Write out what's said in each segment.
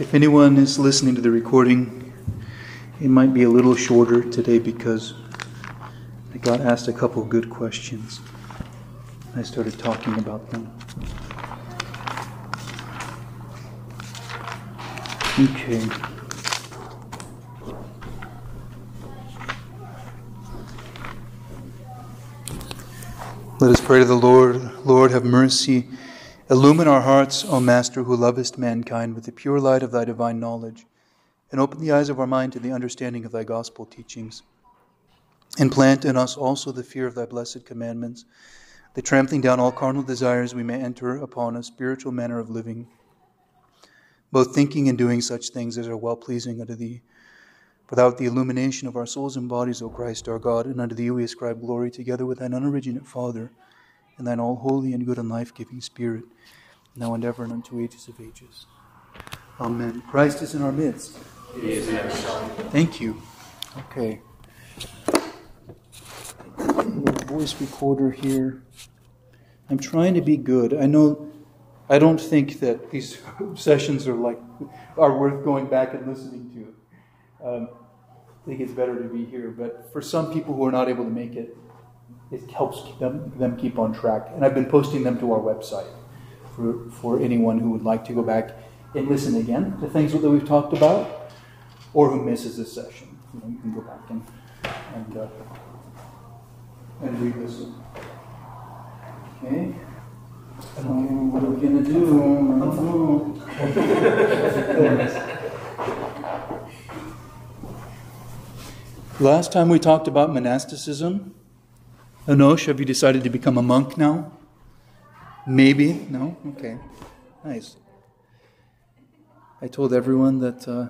If anyone is listening to the recording, it might be a little shorter today because I got asked a couple good questions. I started talking about them. Okay. Let us pray to the Lord. Lord, have mercy. Illumine our hearts, O Master, who lovest mankind with the pure light of thy divine knowledge, and open the eyes of our mind to the understanding of thy gospel teachings. And plant in us also the fear of thy blessed commandments, that trampling down all carnal desires we may enter upon a spiritual manner of living, both thinking and doing such things as are well pleasing unto thee Without the illumination of our souls and bodies, O Christ our God, and unto thee we ascribe glory together with thine unoriginate Father, and thine all holy and good and life giving Spirit, now and ever and unto ages of ages. Amen. Christ is in our midst. He is in our Thank you. Okay. Voice recorder here. I'm trying to be good. I know I don't think that these sessions are like are worth going back and listening to. Um, I think it's better to be here. But for some people who are not able to make it, it helps them, them keep on track. And I've been posting them to our website for, for anyone who would like to go back and listen again to things that we've talked about or who misses this session. You, know, you can go back and, and, uh, and re-listen. Okay. Um, what are we going to do? Last time we talked about monasticism. Anosh, have you decided to become a monk now? Maybe? No? Okay. Nice. I told everyone that uh,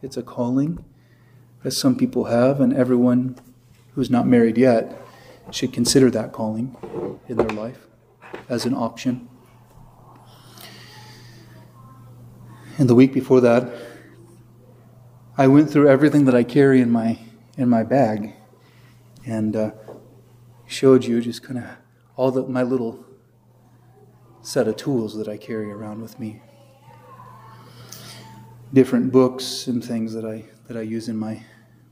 it's a calling that some people have, and everyone who's not married yet should consider that calling in their life as an option. And the week before that, I went through everything that I carry in my in my bag and uh, showed you just kind of all the, my little set of tools that I carry around with me. Different books and things that I, that I use in my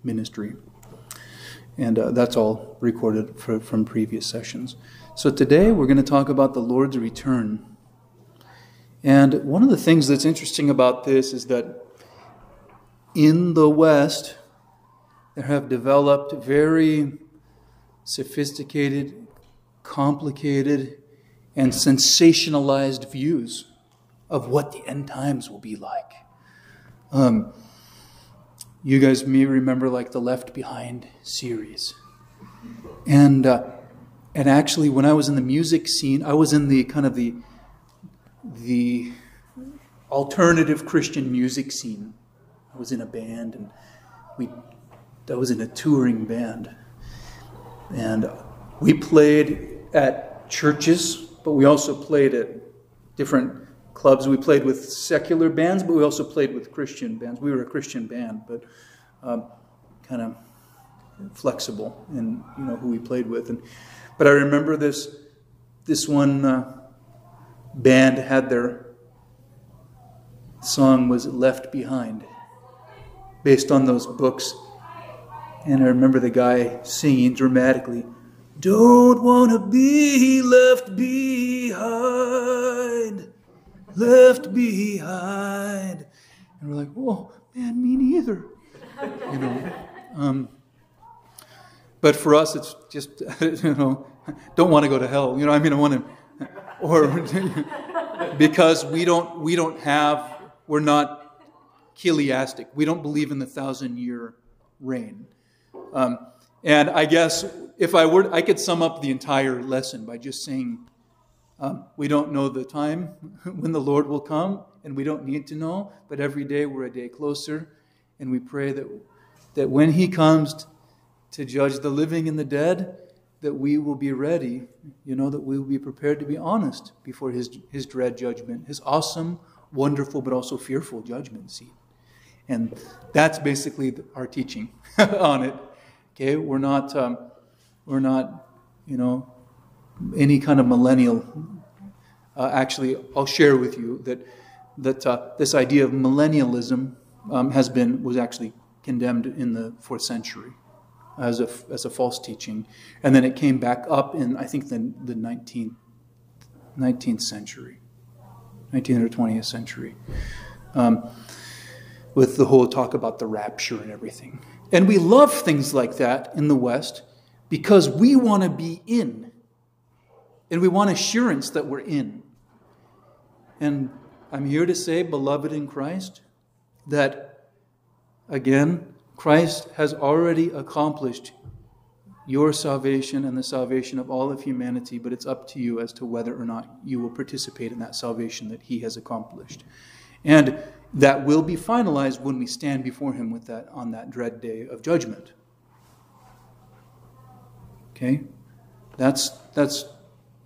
ministry. And uh, that's all recorded for, from previous sessions. So today we're going to talk about the Lord's return. And one of the things that's interesting about this is that in the West, there have developed very sophisticated, complicated, and sensationalized views of what the end times will be like. Um, you guys may remember like the Left Behind series, and uh, and actually, when I was in the music scene, I was in the kind of the the alternative Christian music scene. I was in a band, and we that was in a touring band. And we played at churches, but we also played at different clubs. We played with secular bands, but we also played with Christian bands. We were a Christian band, but um, kind of flexible in you know who we played with. And but I remember this this one uh, band had their song was "Left Behind," based on those books and I remember the guy singing dramatically, Don't want to be left behind, left behind. And we're like, Whoa, man, me neither. You know. Um, but for us, it's just, you know, don't want to go to hell. You know, I mean, I want to, or because we don't, we don't have, we're not chiliastic. We don't believe in the thousand year reign. Um, and I guess if I were, I could sum up the entire lesson by just saying, um, we don't know the time when the Lord will come, and we don't need to know, but every day we're a day closer, and we pray that, that when He comes to judge the living and the dead, that we will be ready, you know, that we will be prepared to be honest before His, his dread judgment, His awesome, wonderful, but also fearful judgment seat. And that's basically our teaching on it. Okay, we're not, um, we're not, you know, any kind of millennial. Uh, actually, I'll share with you that that uh, this idea of millennialism um, has been was actually condemned in the fourth century as a, as a false teaching. And then it came back up in, I think, the, the 19th, 19th century, 19th or 20th century, um, with the whole talk about the rapture and everything. And we love things like that in the West because we want to be in. And we want assurance that we're in. And I'm here to say, beloved in Christ, that again, Christ has already accomplished your salvation and the salvation of all of humanity, but it's up to you as to whether or not you will participate in that salvation that he has accomplished. And that will be finalized when we stand before him with that on that dread day of judgment. Okay? That's that's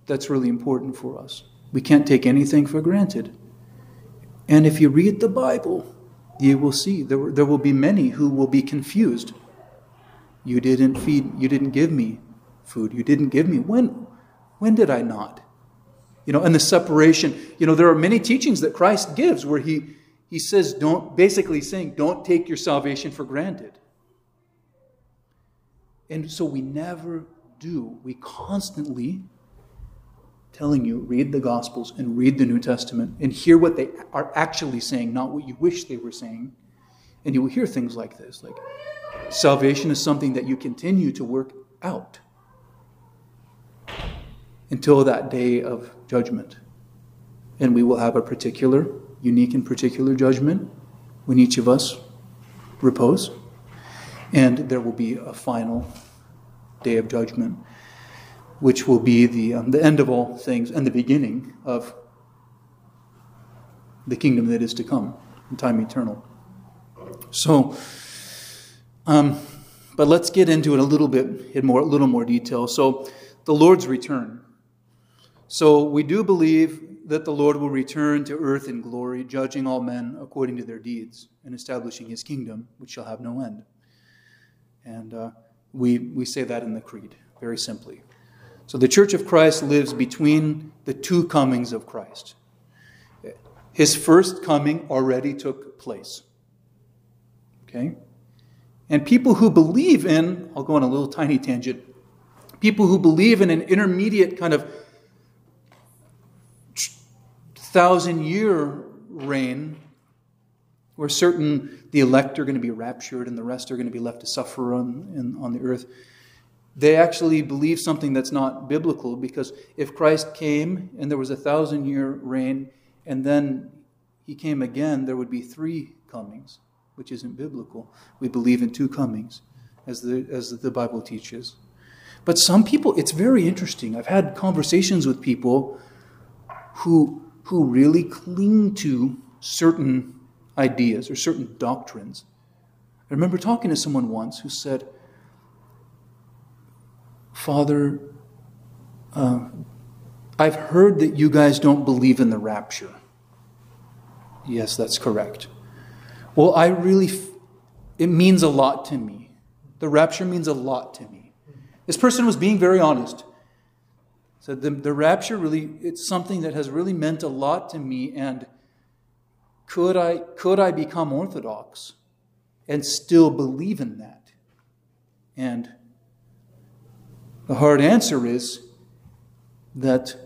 that's really important for us. We can't take anything for granted. And if you read the Bible, you will see there, there will be many who will be confused. You didn't feed, you didn't give me food. You didn't give me. When, when did I not? You know, and the separation, you know, there are many teachings that Christ gives where he, he says, don't, basically saying, don't take your salvation for granted. And so we never do. We constantly telling you read the Gospels and read the New Testament and hear what they are actually saying, not what you wish they were saying. And you will hear things like this like, salvation is something that you continue to work out until that day of judgment. And we will have a particular, unique and particular judgment when each of us repose. And there will be a final day of judgment which will be the, um, the end of all things and the beginning of the kingdom that is to come in time eternal. So, um, but let's get into it a little bit in more, a little more detail. So, the Lord's return. So, we do believe that the Lord will return to earth in glory, judging all men according to their deeds and establishing his kingdom, which shall have no end. And uh, we, we say that in the Creed, very simply. So the Church of Christ lives between the two comings of Christ. His first coming already took place. Okay? And people who believe in, I'll go on a little tiny tangent, people who believe in an intermediate kind of thousand year reign where certain, the elect are going to be raptured and the rest are going to be left to suffer on, in, on the earth they actually believe something that's not biblical because if Christ came and there was a thousand year reign and then he came again, there would be three comings, which isn't biblical. We believe in two comings, as the, as the Bible teaches. But some people, it's very interesting. I've had conversations with people who, who really cling to certain ideas or certain doctrines. I remember talking to someone once who said, Father, uh, I've heard that you guys don't believe in the rapture. Yes, that's correct. Well, I really, f- it means a lot to me. The rapture means a lot to me. This person was being very honest. Said the, the rapture really, it's something that has really meant a lot to me, and could I, could I become Orthodox and still believe in that? And the hard answer is that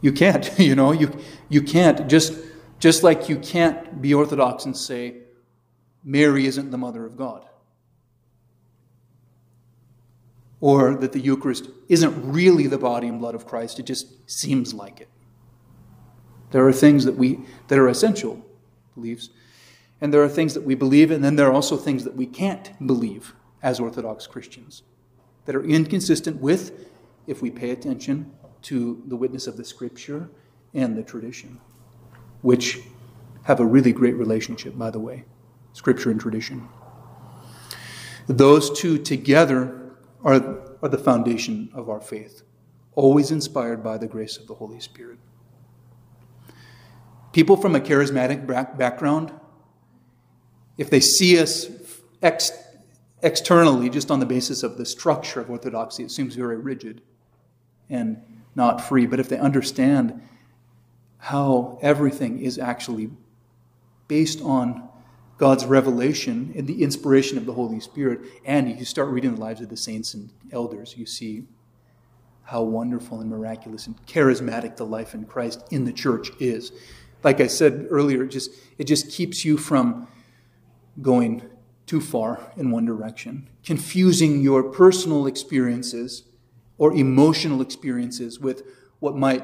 you can't, you know, you, you can't. Just, just like you can't be Orthodox and say, Mary isn't the mother of God. Or that the Eucharist isn't really the body and blood of Christ, it just seems like it. There are things that we that are essential beliefs, and there are things that we believe, and then there are also things that we can't believe as Orthodox Christians that are inconsistent with, if we pay attention to the witness of the Scripture and the tradition, which have a really great relationship, by the way Scripture and tradition. Those two together are, are the foundation of our faith, always inspired by the grace of the Holy Spirit. People from a charismatic background, if they see us ex- externally, just on the basis of the structure of orthodoxy, it seems very rigid and not free. But if they understand how everything is actually based on God's revelation and the inspiration of the Holy Spirit. And if you start reading the lives of the saints and elders, you see how wonderful and miraculous and charismatic the life in Christ in the church is. Like I said earlier, it just, it just keeps you from going too far in one direction, confusing your personal experiences or emotional experiences with what might,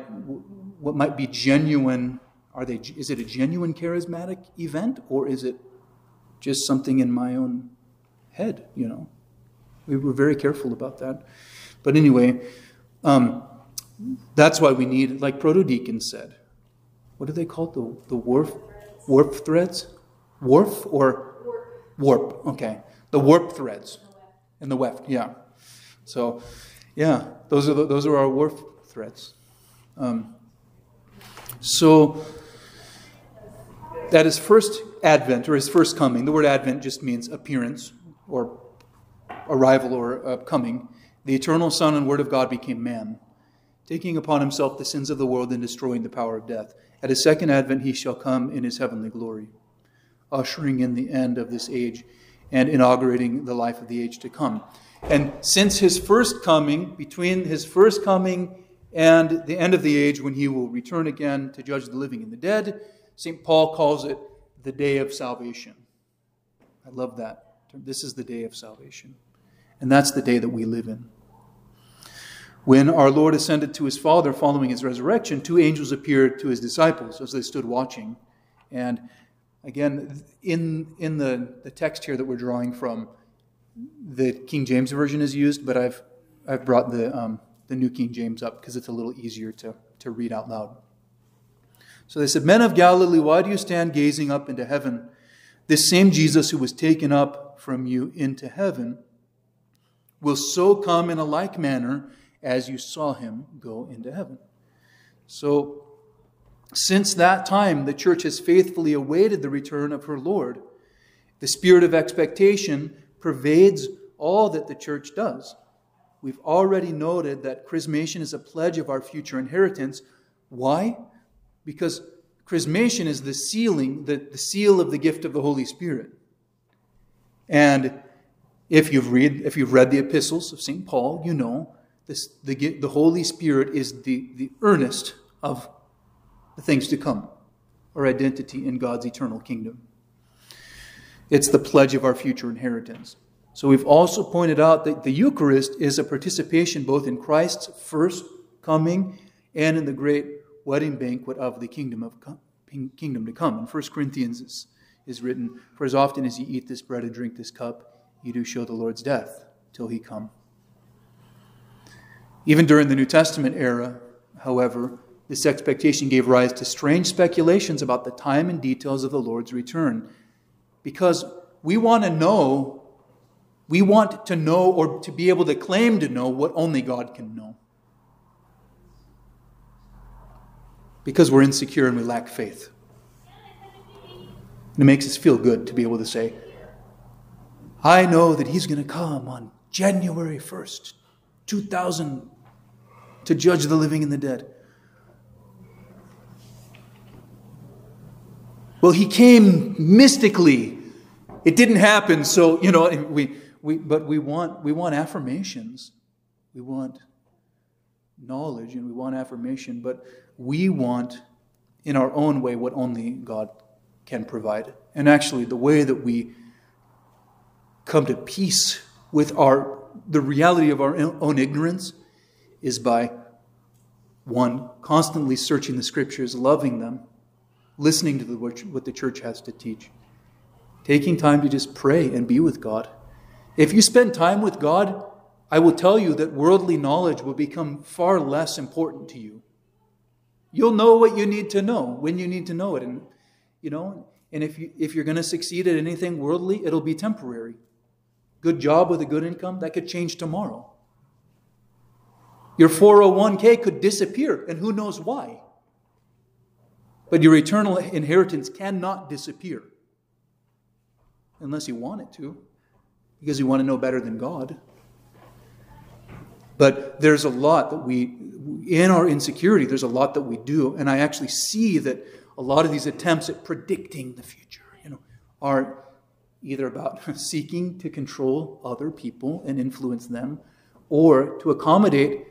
what might be genuine. Are they, is it a genuine charismatic event or is it just something in my own head, you know? We were very careful about that. But anyway, um, that's why we need, like Proto Deacon said, what do they call? The, the warp, warp threads? Warp or warp? warp? Okay. The warp threads in the weft, yeah. So, yeah, those are, the, those are our warp threads. Um, so, that is first advent or his first coming. The word advent just means appearance or arrival or uh, coming. The eternal Son and Word of God became man, taking upon himself the sins of the world and destroying the power of death. At his second advent, he shall come in his heavenly glory, ushering in the end of this age and inaugurating the life of the age to come. And since his first coming, between his first coming and the end of the age when he will return again to judge the living and the dead, St. Paul calls it the day of salvation. I love that. This is the day of salvation. And that's the day that we live in. When our Lord ascended to his Father following his resurrection, two angels appeared to his disciples as they stood watching. And again, in, in the, the text here that we're drawing from, the King James Version is used, but I've, I've brought the, um, the New King James up because it's a little easier to, to read out loud. So they said, Men of Galilee, why do you stand gazing up into heaven? This same Jesus who was taken up from you into heaven will so come in a like manner as you saw him go into heaven. So, since that time, the church has faithfully awaited the return of her Lord. The spirit of expectation pervades all that the church does. We've already noted that chrismation is a pledge of our future inheritance. Why? Because chrismation is the sealing, the, the seal of the gift of the Holy Spirit. And if you've read, if you've read the epistles of St. Paul, you know this, the, the Holy Spirit is the, the earnest of the things to come, our identity in God's eternal kingdom. It's the pledge of our future inheritance. So we've also pointed out that the Eucharist is a participation both in Christ's first coming and in the great wedding banquet of the kingdom of kingdom to come. In 1 Corinthians is, is written, For as often as ye eat this bread and drink this cup, you do show the Lord's death till he come. Even during the New Testament era, however, this expectation gave rise to strange speculations about the time and details of the Lord's return. Because we want to know, we want to know or to be able to claim to know what only God can know. Because we're insecure and we lack faith. And it makes us feel good to be able to say, I know that he's going to come on January 1st, 2000, to judge the living and the dead. Well, he came mystically. It didn't happen, so, you know, we, we, but we want, we want affirmations. We want knowledge and we want affirmation, but we want, in our own way, what only God can provide. And actually, the way that we come to peace with our the reality of our own ignorance is by one constantly searching the scriptures, loving them, listening to the, what the church has to teach, taking time to just pray and be with God. If you spend time with God, I will tell you that worldly knowledge will become far less important to you. You'll know what you need to know when you need to know it, and you know. And if you if you're going to succeed at anything worldly, it'll be temporary good job with a good income, that could change tomorrow. Your 401k could disappear, and who knows why. But your eternal inheritance cannot disappear unless you want it to, because you want to know better than God. But there's a lot that we, in our insecurity, there's a lot that we do. And I actually see that a lot of these attempts at predicting the future, you know, are either about seeking to control other people and influence them or to accommodate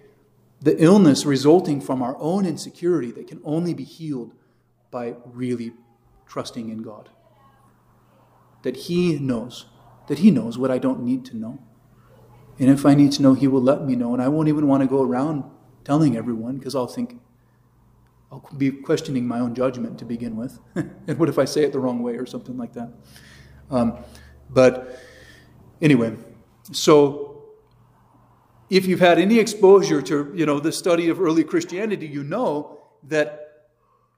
the illness resulting from our own insecurity that can only be healed by really trusting in God. That He knows, that He knows what I don't need to know. And if I need to know, He will let me know. And I won't even want to go around telling everyone because I'll think, I'll be questioning my own judgment to begin with. and what if I say it the wrong way or something like that? Um, but anyway, so if you've had any exposure to you know the study of early Christianity, you know that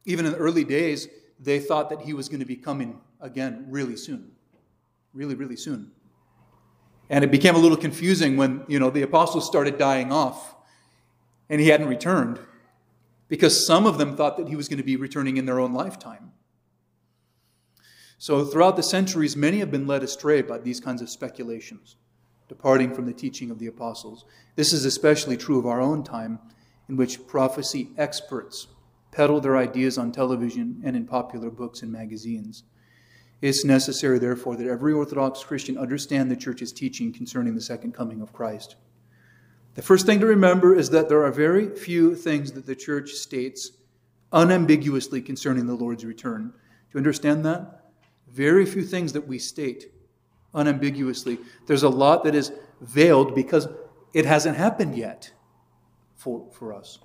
even in the early days, they thought that he was going to be coming again really soon. Really, really soon. And it became a little confusing when, you know, the apostles started dying off and he hadn't returned because some of them thought that he was going to be returning in their own lifetime. So throughout the centuries, many have been led astray by these kinds of speculations, departing from the teaching of the apostles. This is especially true of our own time, in which prophecy experts peddle their ideas on television and in popular books and magazines. It's necessary, therefore, that every Orthodox Christian understand the Church's teaching concerning the second coming of Christ. The first thing to remember is that there are very few things that the Church states unambiguously concerning the Lord's return. Do you understand that? Very few things that we state unambiguously. There's a lot that is veiled because it hasn't happened yet for, for us.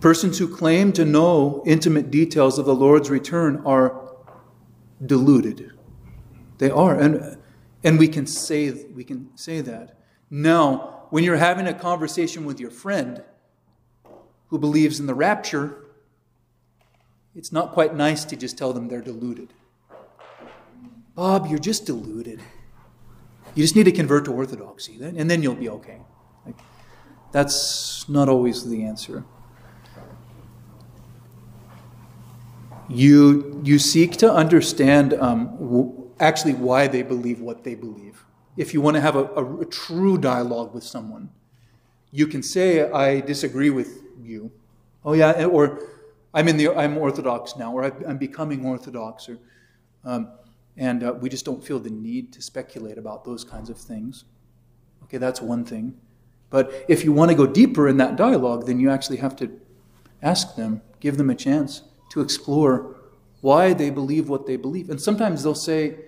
Persons who claim to know intimate details of the Lord's return are deluded. They are. And, and we, can say, we can say that. Now, when you're having a conversation with your friend who believes in the rapture, it's not quite nice to just tell them they're deluded. Bob, you're just deluded. You just need to convert to orthodoxy, and then you'll be okay. Like, that's not always the answer. you, you seek to understand um, actually why they believe what they believe. If you want to have a, a, a, true dialogue with someone, you can say, I disagree with you. Oh, yeah, or I'm, in the, I'm Orthodox now, or I'm becoming Orthodox, or, um, and uh, we just don't feel the need to speculate about those kinds of things. Okay, that's one thing. But if you want to go deeper in that dialogue, then you actually have to ask them, give them a chance to explore why they believe what they believe. And sometimes they'll say,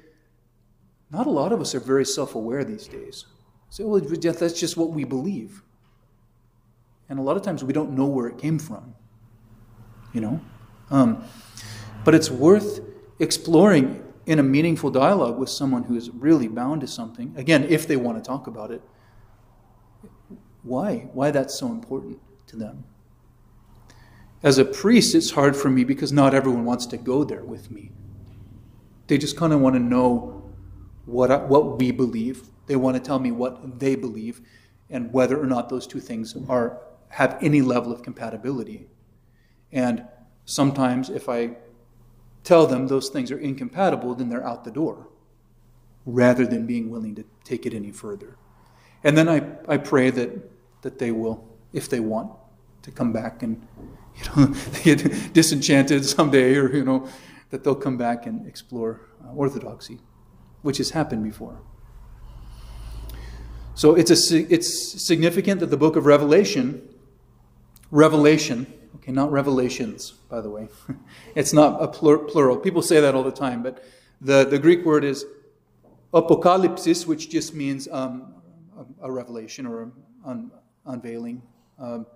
not a lot of us are very self aware these days. Say, well, that's just what we believe. And a lot of times we don't know where it came from, you know? Um, but it's worth exploring in a meaningful dialogue with someone who is really bound to something. Again, if they want to talk about it, why? Why that's so important to them. As a priest, it's hard for me because not everyone wants to go there with me. They just kind of want to know what, I, what we believe. They want to tell me what they believe and whether or not those two things are, have any level of compatibility. And sometimes if I tell them those things are incompatible, then they're out the door rather than being willing to take it any further. And then I, I pray that, that they will, if they want, to come back and you know, get disenchanted someday, or you know, that they'll come back and explore uh, orthodoxy, which has happened before. So it's a, it's significant that the book of Revelation, Revelation, okay, not Revelations, by the way, it's not a plural. People say that all the time, but the, the Greek word is apocalypsis, which just means um, a, a, revelation or an unveiling. Um,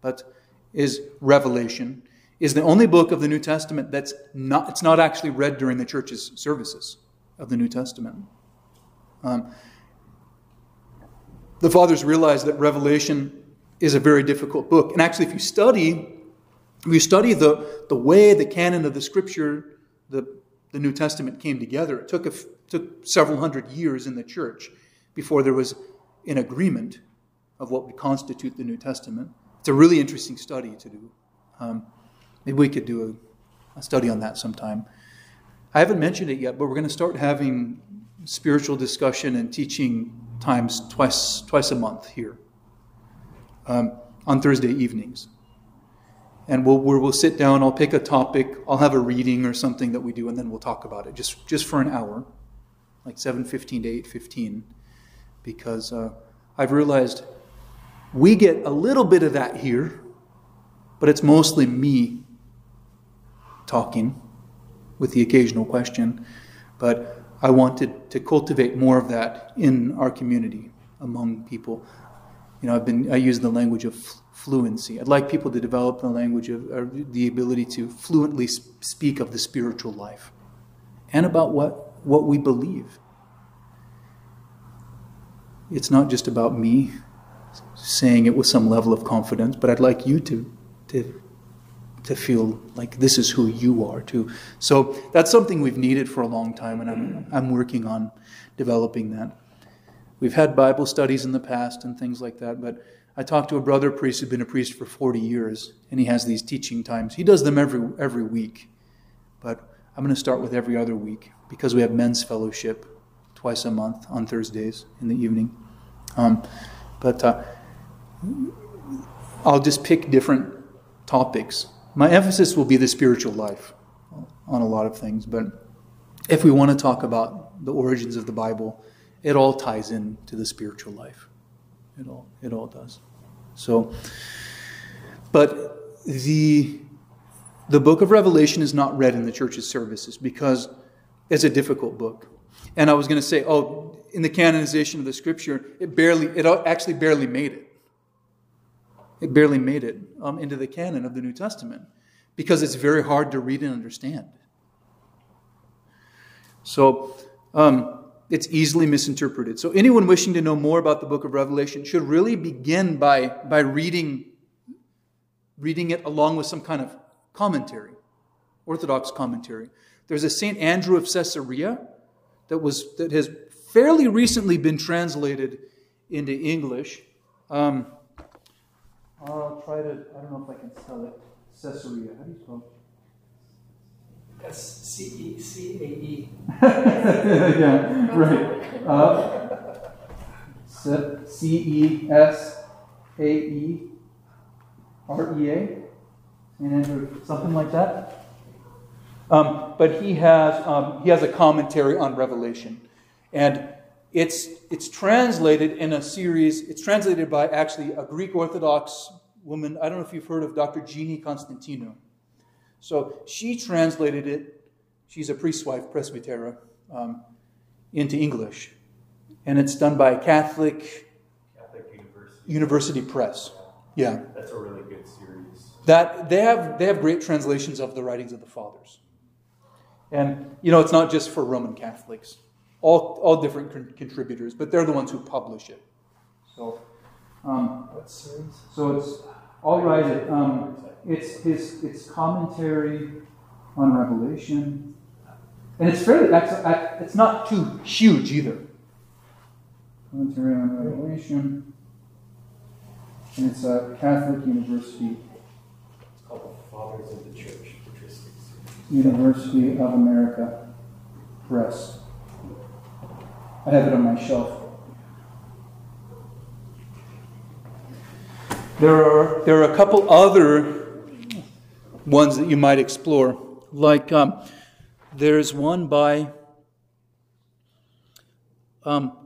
but is Revelation, is the only book of the New Testament that's not, it's not actually read during the church's services of the New Testament. Um, the fathers realized that Revelation is a very difficult book. And actually, if you study, if you study the, the way the canon of the scripture, the, the New Testament came together, it took, a, took several hundred years in the church before there was an agreement of what would constitute the New Testament. It's a really interesting study to do. Um, maybe we could do a, a study on that sometime. I haven't mentioned it yet, but we're going to start having spiritual discussion and teaching times twice twice a month here um, on Thursday evenings. And we'll, we'll sit down, I'll pick a topic, I'll have a reading or something that we do, and then we'll talk about it just, just for an hour, like 7.15 to 8.15, because uh, I've realized we get a little bit of that here, but it's mostly me talking with the occasional question. But I wanted to cultivate more of that in our community among people. You know, I've been I use the language of fluency. I'd like people to develop the language of the ability to fluently speak of the spiritual life and about what what we believe. It's not just about me saying it with some level of confidence, but I'd like you to to to feel like this is who you are too. So that's something we've needed for a long time, and I'm, I'm working on developing that. We've had Bible studies in the past and things like that, but I talked to a brother priest who's been a priest for 40 years, and he has these teaching times. He does them every, every week, but I'm going to start with every other week because we have men's fellowship twice a month on Thursdays in the evening. Um, but uh, I'll just pick different topics my emphasis will be the spiritual life on a lot of things, but if we want to talk about the origins of the Bible, it all ties in to the spiritual life. It all it all does. So but the the book of Revelation is not read in the church's services because it's a difficult book. And I was going to say, oh, in the canonization of the scripture, it barely it actually barely made it. It barely made it um, into the canon of the New Testament because it's very hard to read and understand. So um, it's easily misinterpreted. So anyone wishing to know more about the book of Revelation should really begin by, by reading, reading it along with some kind of commentary, Orthodox commentary. There's a St. Andrew of Caesarea that, was, that has fairly recently been translated into English. Um, I'll try to, I don't know if I can spell it. Caesarea. How do you spell S C E C A E. Yeah, right. Uh, C E S A E R E A. And Andrew, something like that. Um, but he has um, he has a commentary on Revelation, and it's, it's translated in a series, it's translated by actually a Greek Orthodox woman. I don't know if you've heard of Dr. Jeannie Constantinou. So she translated it, she's a priest's wife, presbytera, um, into English. And it's done by Catholic, Catholic University. University Press. Yeah. That's a really good series. That they have they have great translations of the writings of the fathers. And you know, it's not just for Roman Catholics all, all different con- contributors, but they're the ones who publish it. So, um, so it's all right. Um, it's his it's commentary on Revelation, and it's fairly it's not too huge either. Commentary on Revelation, and it's a Catholic University. It's called the Fathers of the Church University of America Press. I have it on my shelf. There are, there are a couple other ones that you might explore. Like um, there's one by um,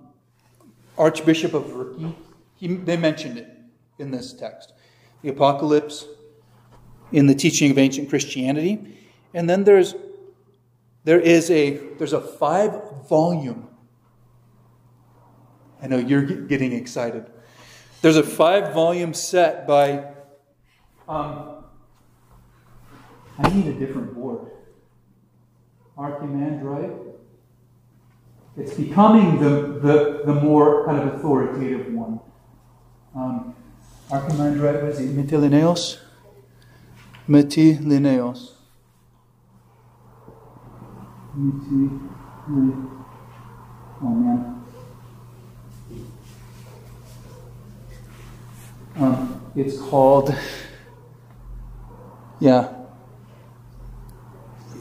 Archbishop Averky. He, they mentioned it in this text. The Apocalypse in the teaching of ancient Christianity. And then there's there is a there's a five volume I know you're getting excited. There's a five volume set by. Um, I need a different board. Archimandrite. It's becoming the, the, the more kind of authoritative one. Um, Archimandrite was it? Mytilinaios? Mytilinaios. Mytilinaios. Oh man. Um, it's called, yeah,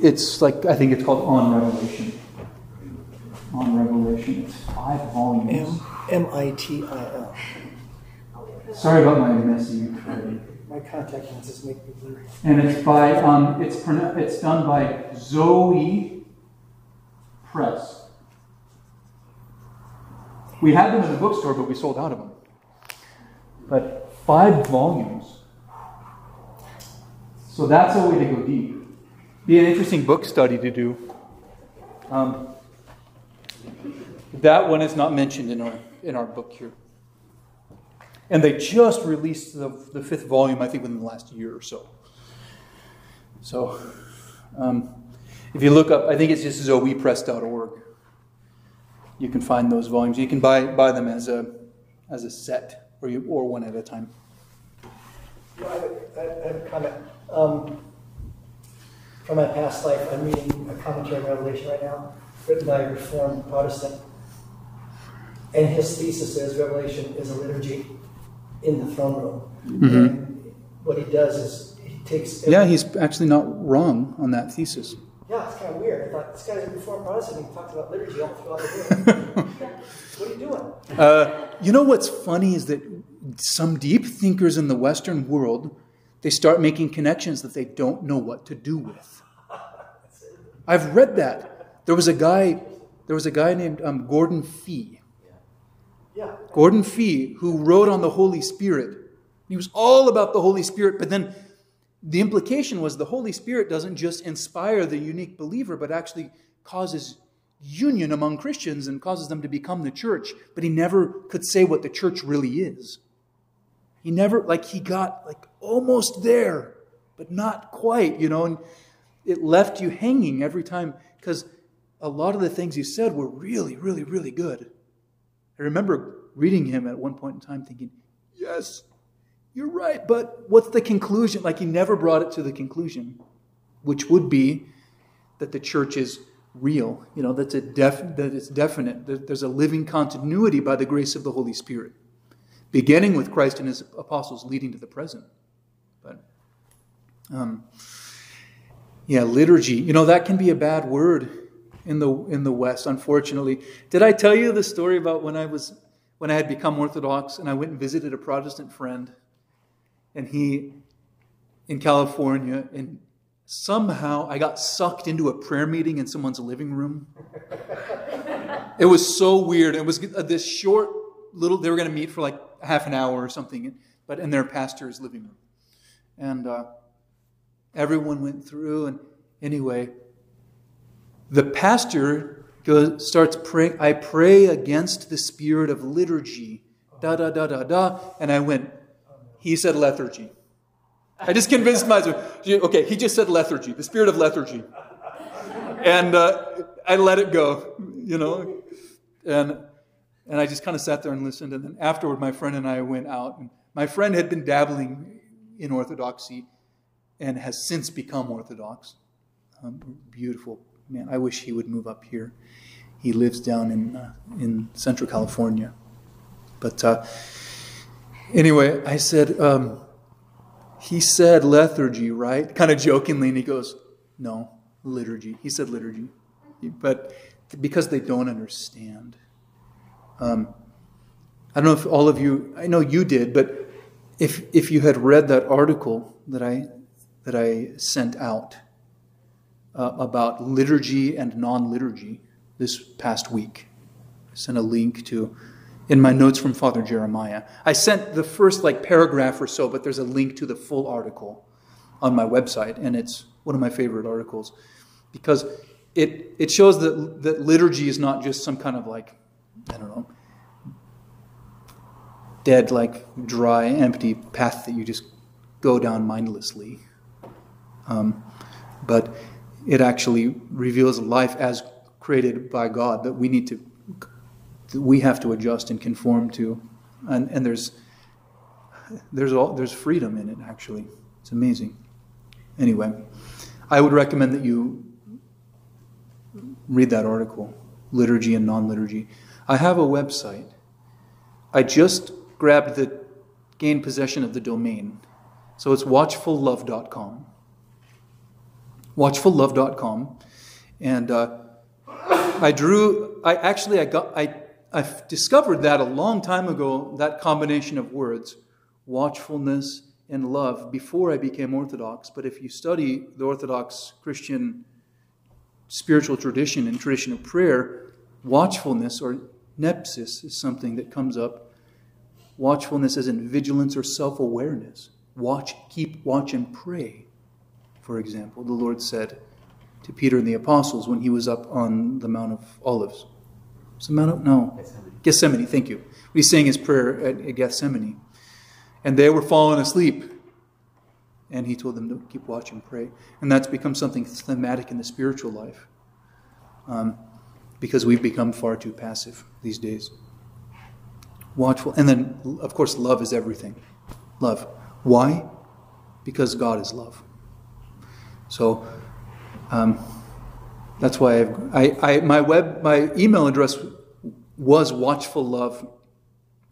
it's like, I think it's called On Revelation. On Revelation. It's five volumes. M I T I L. Sorry about my messy. My contact lenses make me blurry. And it's by um, it's it's done by Zoe Press. We had them in the bookstore, but we sold out of them. But five volumes. So that's a way to go deep. Be an interesting book study to do. Um, that one is not mentioned in our in our book here. And they just released the, the fifth volume, I think, within the last year or so. So, um, if you look up, I think it's just zoepress.org. You can find those volumes. You can buy, buy them as a, as a set or, you, or one at a time. I have a- I have a comment. Um, From my past life, I'm reading a commentary on Revelation right now, written by a Reformed Protestant. And his thesis is Revelation is a liturgy in the throne room. And what he does is he takes. Yeah, he's actually not wrong on that thesis. Yeah, it's kind of weird. I thought this guy's a Reformed Protestant. He talks about liturgy all throughout the book. what are you doing? Uh, you know what's funny is that some deep thinkers in the Western world they start making connections that they don't know what to do with. I've read that. There was a guy. There was a guy named um, Gordon Fee. Yeah. Gordon Fee, who wrote on the Holy Spirit. He was all about the Holy Spirit, but then the implication was the Holy Spirit doesn't just inspire the unique believer, but actually causes union among Christians and causes them to become the church. But he never could say what the church really is. He never, like, he got like almost there, but not quite, you know, and it left you hanging every time because a lot of the things he said were really, really, really good. I remember reading him at one point in time thinking, yes, you're right, but what's the conclusion? Like he never brought it to the conclusion, which would be that the church is real, you know, that's a def- that it's definite. There's a living continuity by the grace of the Holy Spirit, beginning with Christ and his apostles, leading to the present. But, um, yeah, liturgy, you know, that can be a bad word in the in the West, unfortunately. Did I tell you the story about when I was when I had become Orthodox and I went and visited a Protestant friend, and he in California, and somehow I got sucked into a prayer meeting in someone's living room. it was so weird. It was this short little. They were going to meet for like half an hour or something, but in their pastor's living room, and uh, everyone went through. And anyway, the pastor goes, starts praying. I pray against the spirit of liturgy. Da da da da da. And I went. He said lethargy. I just convinced myself. Okay, he just said lethargy, the spirit of lethargy, and uh, I let it go. You know, and and I just kind of sat there and listened. And then afterward, my friend and I went out. And my friend had been dabbling in orthodoxy, and has since become Orthodox. Um, beautiful man. I wish he would move up here. He lives down in uh, in Central California. But uh, anyway, I said, um, he said lethargy, right? Kind of jokingly, and he goes, no, liturgy. He said liturgy. But because they don't understand. Um, I don't know if all of you, I know you did, but if, if you had read that article that I, that I sent out uh, about liturgy and non liturgy this past week, I sent a link to in my notes from Father Jeremiah. I sent the first like paragraph or so, but there's a link to the full article on my website, and it's one of my favorite articles because it it shows that that liturgy is not just some kind of like I don't know dead like dry empty path that you just go down mindlessly, um, but it actually reveals life as created by God that we need to we have to adjust and conform to, and, and there's there's all there's freedom in it. Actually, it's amazing. Anyway, I would recommend that you read that article, liturgy and non-liturgy. I have a website. I just grabbed the gained possession of the domain, so it's watchfullove.com. Watchfullove.com, and uh, I drew. I actually I got I I've discovered that a long time ago, that combination of words, watchfulness and love, before I became Orthodox. But if you study the Orthodox Christian spiritual tradition and tradition of prayer, watchfulness or nepsis is something that comes up. Watchfulness as in vigilance or self awareness. Watch, keep watch and pray. For example, the Lord said to Peter and the apostles when he was up on the Mount of Olives. Was the Mount of, no, Gethsemane. Gethsemane, thank you. He's saying his prayer at, at Gethsemane. And they were falling asleep. And he told them to keep watch and pray. And that's become something thematic in the spiritual life. Um, because we've become far too passive these days. Watchful. And then, of course, love is everything. Love. Why? Because God is love. So, um, that's why I've, I, I, my web, my email address was watchfullove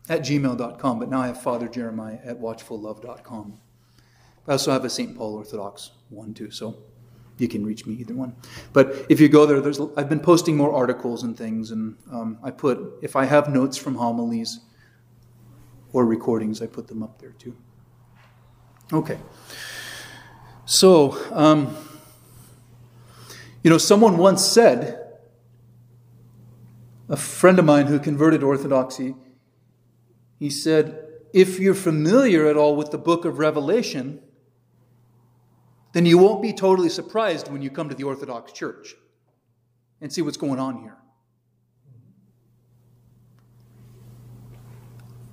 at gmail.com, but now I have Father Jeremiah at watchfullove.com. I also have a St. Paul Orthodox one too, so you can reach me either one. But if you go there, there's I've been posting more articles and things, and um, I put if I have notes from homilies or recordings, I put them up there too. Okay. So, um, you know, someone once said, a friend of mine who converted to Orthodoxy, he said, if you're familiar at all with the book of Revelation, then you won't be totally surprised when you come to the Orthodox Church and see what's going on here.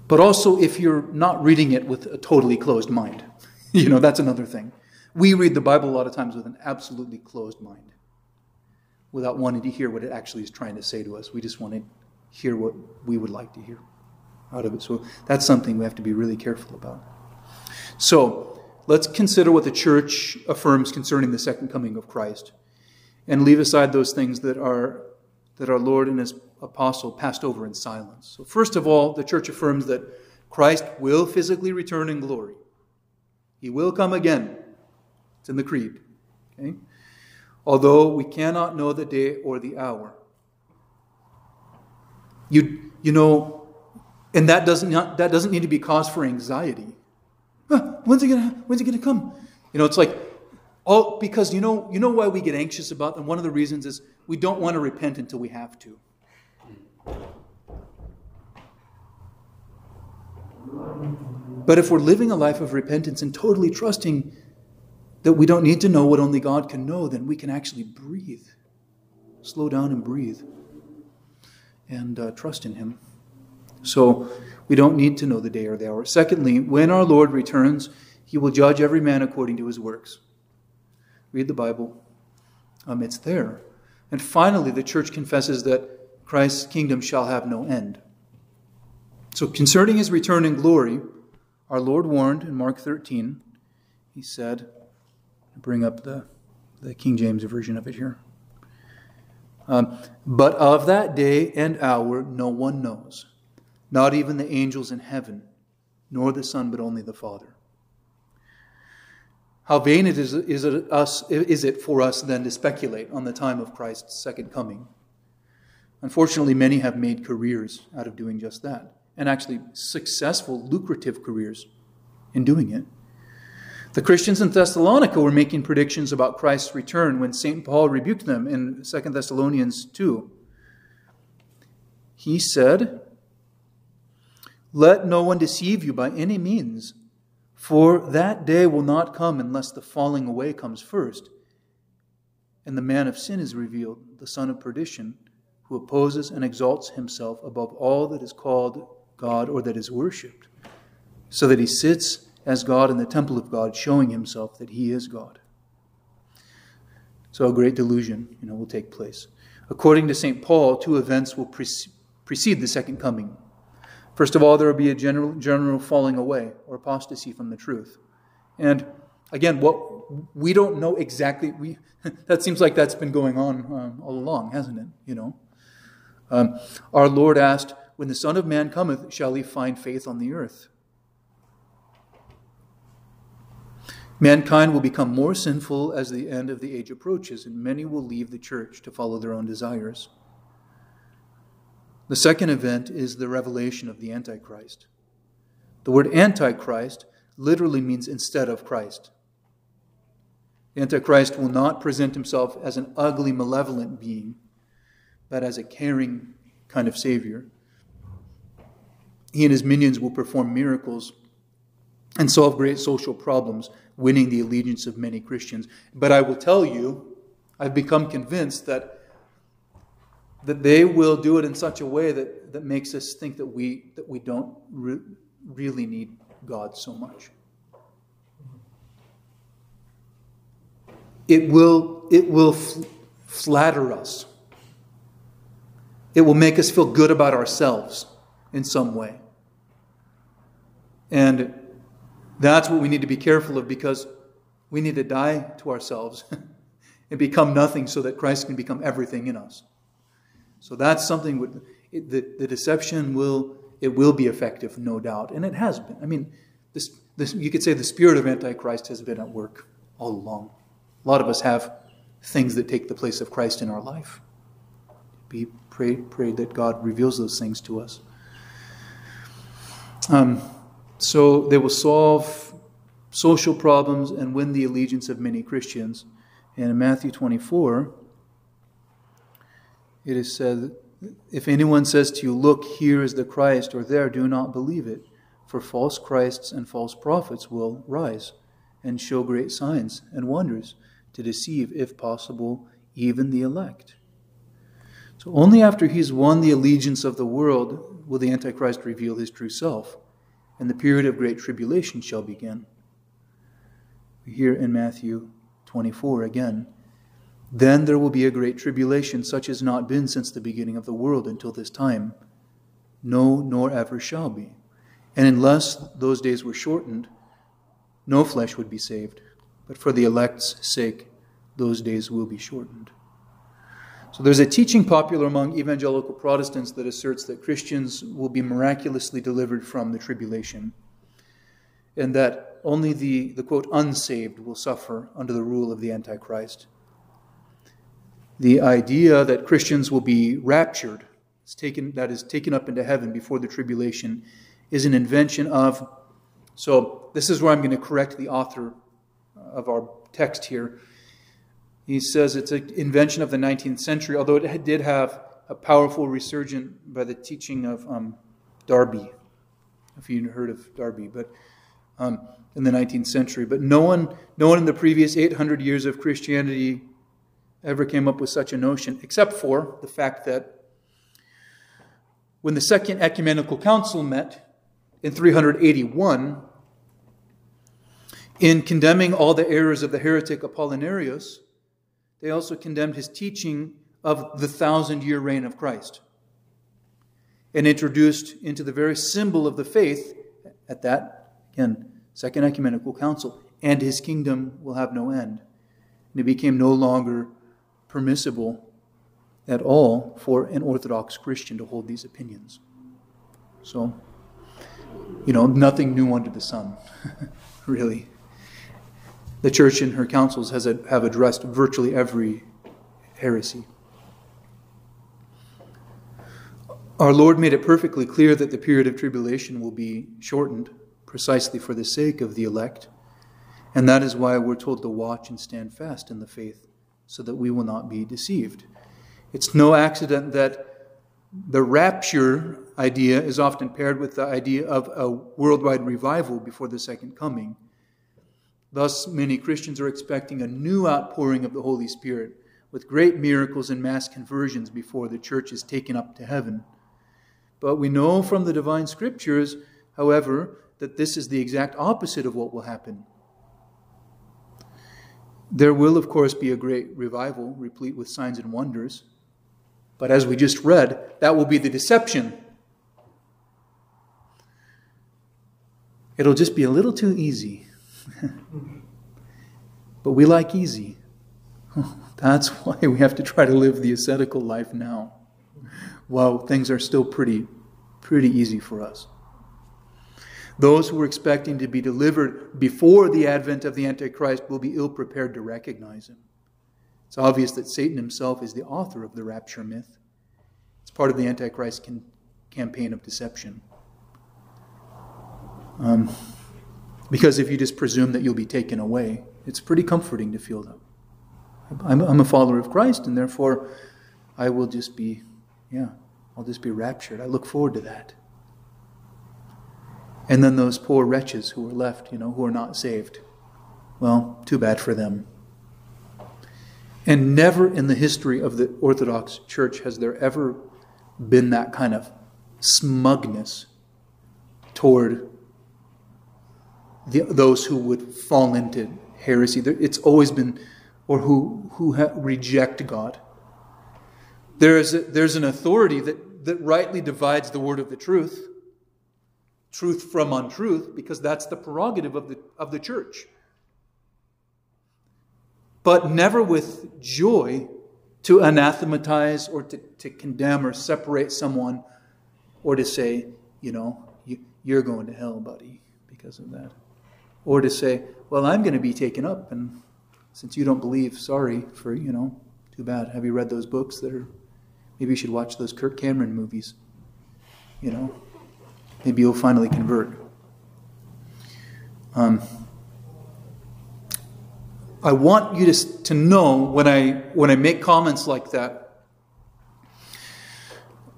But also, if you're not reading it with a totally closed mind, you know, that's another thing. We read the Bible a lot of times with an absolutely closed mind, without wanting to hear what it actually is trying to say to us. We just want to hear what we would like to hear out of it. So that's something we have to be really careful about. So, let's consider what the church affirms concerning the second coming of Christ and leave aside those things that are that our Lord and his apostle passed over in silence. So first of all, the church affirms that Christ will physically return in glory. He will come again. It's in the creed. Okay? Although we cannot know the day or the hour. You, you know, and that doesn't, that doesn't need to be cause for anxiety when's it gonna when's it gonna come? You know, it's like all because you know you know why we get anxious about them. one of the reasons is we don't want to repent until we have to. But if we're living a life of repentance and totally trusting that we don't need to know what only God can know, then we can actually breathe. Slow down and breathe. And uh, trust in Him. So we don't need to know the day or the hour. Secondly, when our Lord returns, he will judge every man according to his works. Read the Bible. Um, it's there. And finally, the church confesses that Christ's kingdom shall have no end. So, concerning his return in glory, our Lord warned in Mark 13, he said, bring up the, the King James version of it here. Um, but of that day and hour no one knows, not even the angels in heaven, nor the Son, but only the Father. How vain it is, is, it us, is it for us then to speculate on the time of Christ's second coming? Unfortunately, many have made careers out of doing just that, and actually successful, lucrative careers in doing it. The Christians in Thessalonica were making predictions about Christ's return when St. Paul rebuked them in 2 Thessalonians 2. He said, let no one deceive you by any means, for that day will not come unless the falling away comes first, and the man of sin is revealed, the son of perdition, who opposes and exalts himself above all that is called God or that is worshipped, so that he sits as God in the temple of God, showing himself that he is God. So a great delusion, you know, will take place. According to St. Paul, two events will precede the second coming First of all, there will be a general, general falling away or apostasy from the truth. And again, what we don't know exactly, we, that seems like that's been going on um, all along, hasn't it? You know, um, our Lord asked, "When the Son of Man cometh, shall he find faith on the earth?" Mankind will become more sinful as the end of the age approaches, and many will leave the church to follow their own desires. The second event is the revelation of the Antichrist. The word Antichrist literally means instead of Christ. The Antichrist will not present himself as an ugly, malevolent being, but as a caring kind of Savior. He and his minions will perform miracles and solve great social problems, winning the allegiance of many Christians. But I will tell you, I've become convinced that that they will do it in such a way that, that makes us think that we, that we don't re- really need God so much. It will, it will fl- flatter us. It will make us feel good about ourselves in some way. And that's what we need to be careful of because we need to die to ourselves and become nothing so that Christ can become everything in us. So that's something with it, the, the deception will it will be effective, no doubt, and it has been. I mean, this, this you could say the spirit of Antichrist has been at work all along. A lot of us have things that take the place of Christ in our life. Be pray pray that God reveals those things to us. Um, so they will solve social problems and win the allegiance of many Christians. And in Matthew 24, it is said, If anyone says to you, Look, here is the Christ, or there, do not believe it, for false Christs and false prophets will rise and show great signs and wonders to deceive, if possible, even the elect. So only after he's won the allegiance of the world will the Antichrist reveal his true self, and the period of great tribulation shall begin. We hear in Matthew 24 again. Then there will be a great tribulation, such as not been since the beginning of the world until this time. No, nor ever shall be. And unless those days were shortened, no flesh would be saved. But for the elect's sake, those days will be shortened. So there's a teaching popular among evangelical Protestants that asserts that Christians will be miraculously delivered from the tribulation, and that only the, the quote, unsaved will suffer under the rule of the Antichrist the idea that Christians will be raptured, taken, that is taken up into heaven before the tribulation, is an invention of. So, this is where I'm going to correct the author of our text here. He says it's an invention of the 19th century, although it did have a powerful resurgence by the teaching of um, Darby, if you've heard of Darby, but um, in the 19th century. But no one, no one in the previous 800 years of Christianity ever came up with such a notion, except for the fact that when the Second Ecumenical Council met in 381, in condemning all the errors of the heretic Apollinarius, they also condemned his teaching of the thousand year reign of Christ and introduced into the very symbol of the faith at that, again, Second Ecumenical Council, and his kingdom will have no end. And it became no longer permissible at all for an Orthodox Christian to hold these opinions. So, you know, nothing new under the sun, really. The church in her councils has have addressed virtually every heresy. Our Lord made it perfectly clear that the period of tribulation will be shortened precisely for the sake of the elect, and that is why we're told to watch and stand fast in the faith so that we will not be deceived. It's no accident that the rapture idea is often paired with the idea of a worldwide revival before the second coming. Thus, many Christians are expecting a new outpouring of the Holy Spirit with great miracles and mass conversions before the church is taken up to heaven. But we know from the divine scriptures, however, that this is the exact opposite of what will happen. There will, of course, be a great revival, replete with signs and wonders. But as we just read, that will be the deception. It'll just be a little too easy. but we like easy. That's why we have to try to live the ascetical life now, while things are still pretty, pretty easy for us. Those who are expecting to be delivered before the advent of the Antichrist will be ill prepared to recognize him. It's obvious that Satan himself is the author of the rapture myth. It's part of the Antichrist can, campaign of deception. Um, because if you just presume that you'll be taken away, it's pretty comforting to feel that. I'm, I'm a follower of Christ, and therefore I will just be, yeah, I'll just be raptured. I look forward to that. And then those poor wretches who are left, you know, who are not saved. Well, too bad for them. And never in the history of the Orthodox Church has there ever been that kind of smugness toward the, those who would fall into heresy. It's always been, or who, who ha- reject God. There is a, there's an authority that, that rightly divides the word of the truth, truth from untruth, because that's the prerogative of the, of the church. But never with joy to anathematize or to, to condemn or separate someone or to say, you know, you, you're going to hell, buddy, because of that. Or to say, well, I'm going to be taken up, and since you don't believe, sorry for, you know, too bad. Have you read those books that are, maybe you should watch those Kirk Cameron movies, you know? Maybe you'll finally convert. Um, I want you to, to know when I, when I make comments like that,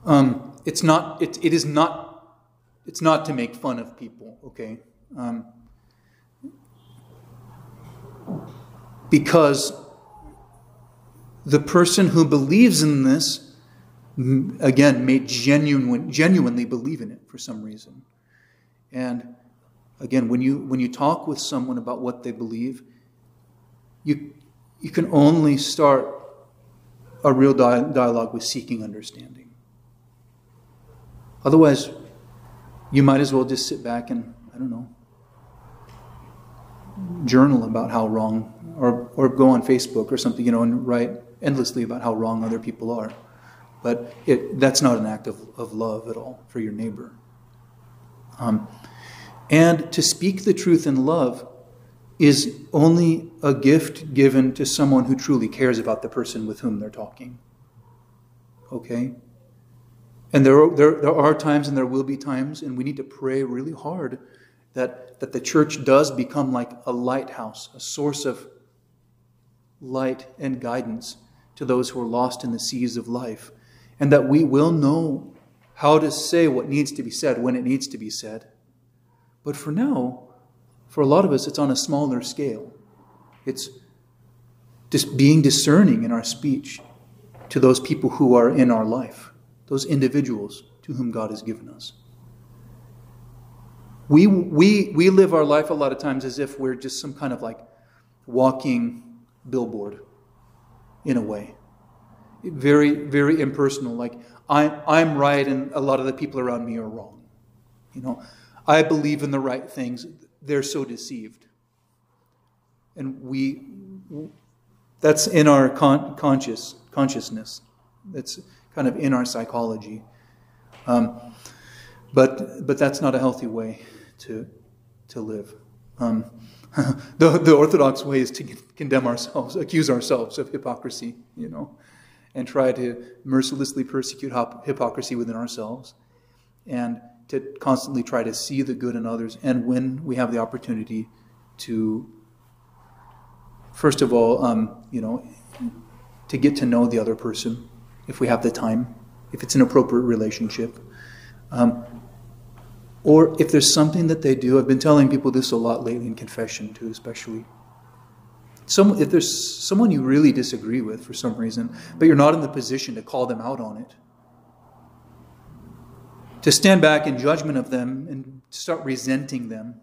um, it's not, it, it is not, it's not to make fun of people, okay? Um, because the person who believes in this, again, may genuine, genuinely believe in it for some reason. And again, when you, when you talk with someone about what they believe, you, you can only start a real dialogue with seeking understanding. Otherwise, you might as well just sit back and, I don't know, journal about how wrong, or, or go on Facebook or something, you know, and write endlessly about how wrong other people are. But it, that's not an act of, of love at all for your neighbor. Um, and to speak the truth in love is only a gift given to someone who truly cares about the person with whom they're talking. Okay? And there are, there, there are times and there will be times, and we need to pray really hard that, that the church does become like a lighthouse, a source of light and guidance to those who are lost in the seas of life, and that we will know how to say what needs to be said when it needs to be said. But for now, for a lot of us, it's on a smaller scale. It's just being discerning in our speech to those people who are in our life, those individuals to whom God has given us. We, we, we live our life a lot of times as if we're just some kind of like walking billboard in a way. Very, very impersonal. Like, I, I'm right and a lot of the people around me are wrong. You know, I believe in the right things they're so deceived. And we, that's in our con- conscious consciousness. That's kind of in our psychology. Um, but but that's not a healthy way to to live. Um, the, the orthodox way is to condemn ourselves, accuse ourselves of hypocrisy, you know, and try to mercilessly persecute hypocrisy within ourselves. And to constantly try to see the good in others, and when we have the opportunity to, first of all, um, you know, to get to know the other person, if we have the time, if it's an appropriate relationship. Um, or if there's something that they do, I've been telling people this a lot lately in confession too, especially. Some, if there's someone you really disagree with for some reason, but you're not in the position to call them out on it, to stand back in judgment of them and start resenting them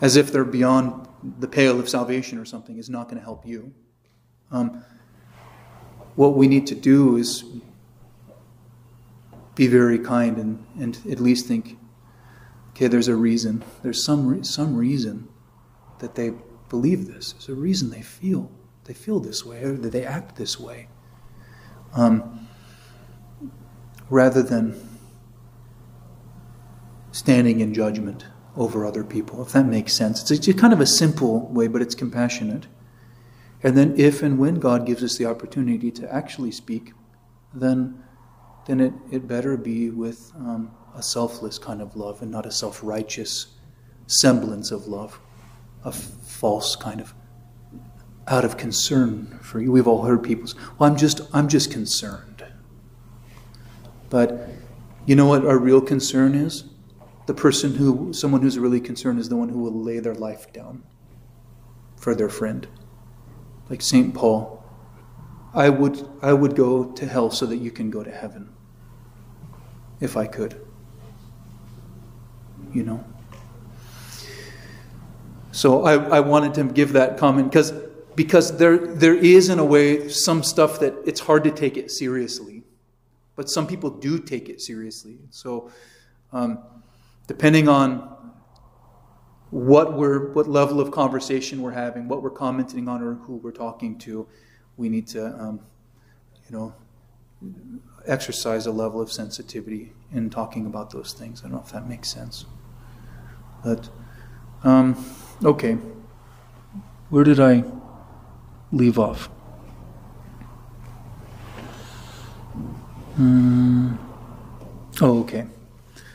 as if they're beyond the pale of salvation or something is not going to help you. Um, what we need to do is be very kind and, and at least think, okay, there's a reason. There's some, re- some reason that they believe this. There's a reason they feel they feel this way or that they act this way. Um, rather than standing in judgment over other people, if that makes sense. It's a, kind of a simple way, but it's compassionate. And then, if and when God gives us the opportunity to actually speak, then, then it, it better be with um, a selfless kind of love and not a self righteous semblance of love, a false kind of out of concern for you. We've all heard people say, "Well, I'm just I'm just concerned." But you know what our real concern is? The person who someone who's really concerned is the one who will lay their life down for their friend. Like St. Paul, I would I would go to hell so that you can go to heaven. If I could. You know. So I, I wanted to give that comment because because there there is in a way some stuff that it's hard to take it seriously, but some people do take it seriously. So um, depending on what we're what level of conversation we're having, what we're commenting on, or who we're talking to, we need to um, you know exercise a level of sensitivity in talking about those things. I don't know if that makes sense, but um, okay. Where did I? leave off. Mm. Oh, okay.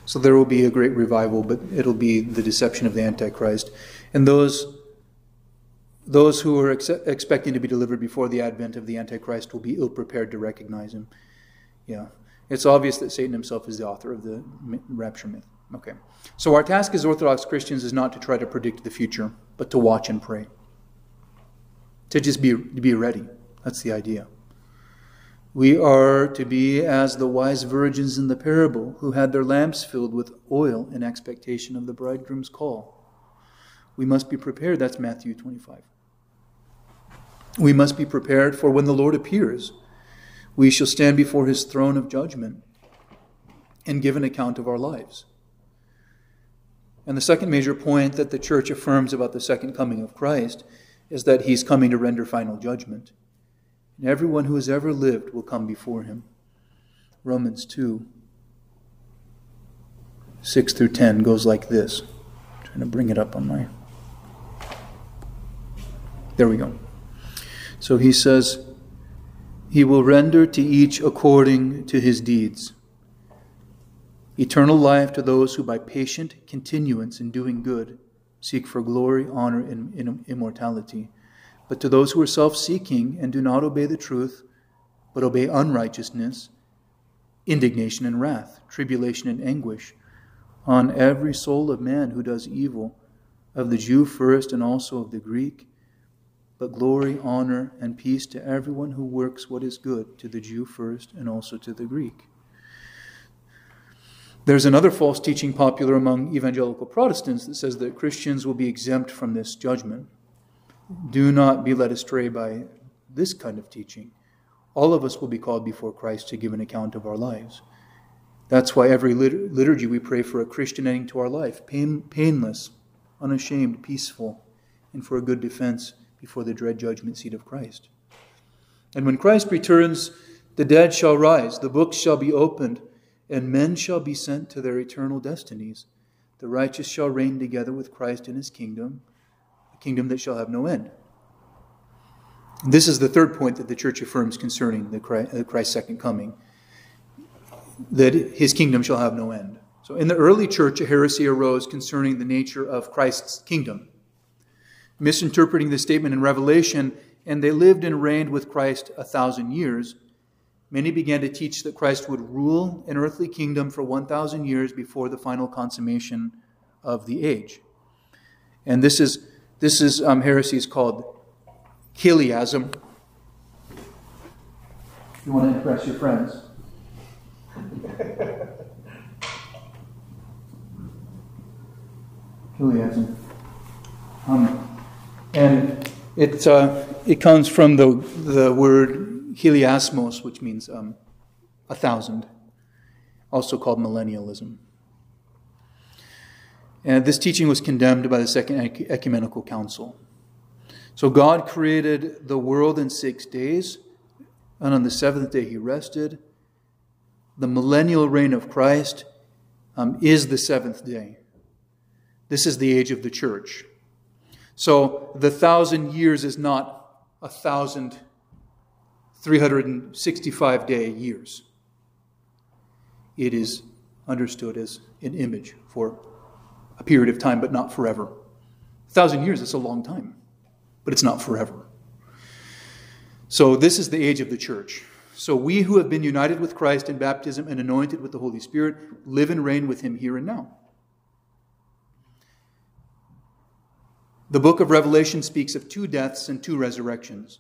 So there will be a great revival, but it'll be the deception of the Antichrist. And those, those who are ex- expecting to be delivered before the advent of the Antichrist will be ill prepared to recognize him. Yeah. It's obvious that Satan himself is the author of the rapture myth. Okay. So our task as Orthodox Christians is not to try to predict the future, but to watch and pray to just be, to be ready. That's the idea. We are to be as the wise virgins in the parable who had their lamps filled with oil in expectation of the bridegroom's call. We must be prepared. That's Matthew 25. We must be prepared for when the Lord appears. We shall stand before his throne of judgment and give an account of our lives. And the second major point that the church affirms about the second coming of Christ is that he's coming to render final judgment. And everyone who has ever lived will come before him. Romans 2 6 through 10 goes like this. I'm trying to bring it up on my. There we go. So he says, He will render to each according to his deeds. Eternal life to those who, by patient continuance in doing good, seek for glory, honor, and immortality. But to those who are self seeking and do not obey the truth, but obey unrighteousness, indignation and wrath, tribulation and anguish, on every soul of man who does evil, of the Jew first and also of the Greek, but glory, honor, and peace to everyone who works what is good, to the Jew first and also to the Greek. There's another false teaching popular among evangelical Protestants that says that Christians will be exempt from this judgment. Do not be led astray by this kind of teaching. All of us will be called before Christ to give an account of our lives. That's why every liturgy we pray for a Christian ending to our life, pain, painless, unashamed, peaceful, and for a good defense before the dread judgment seat of Christ. And when Christ returns, the dead shall rise, the books shall be opened and men shall be sent to their eternal destinies. The righteous shall reign together with Christ in his kingdom, a kingdom that shall have no end. This is the third point that the church affirms concerning the uh, Christ's second coming that his kingdom shall have no end. So, in the early church, a heresy arose concerning the nature of Christ's kingdom, misinterpreting the statement in Revelation, and they lived and reigned with Christ a thousand years many began to teach that Christ would rule an earthly kingdom for 1,000 years before the final consummation of the age. And this is, this is um, heresy is called Chiliasm. You want to impress your friends. Chiliasm. Um, and it, uh, it comes from the, the word chiliasmos, which means um, a thousand, also called millennialism. And this teaching was condemned by the Second Ecumenical Council. So God created the world in six days, and on the seventh day he rested. The millennial reign of Christ um, is the seventh day. This is the age of the church. So the thousand years is not a thousand 365 day years. It is understood as an image for a period of time, but not forever. A thousand years is a long time, but it's not forever. So, this is the age of the church. So, we who have been united with Christ in baptism and anointed with the Holy Spirit live and reign with him here and now. The book of Revelation speaks of two deaths and two resurrections.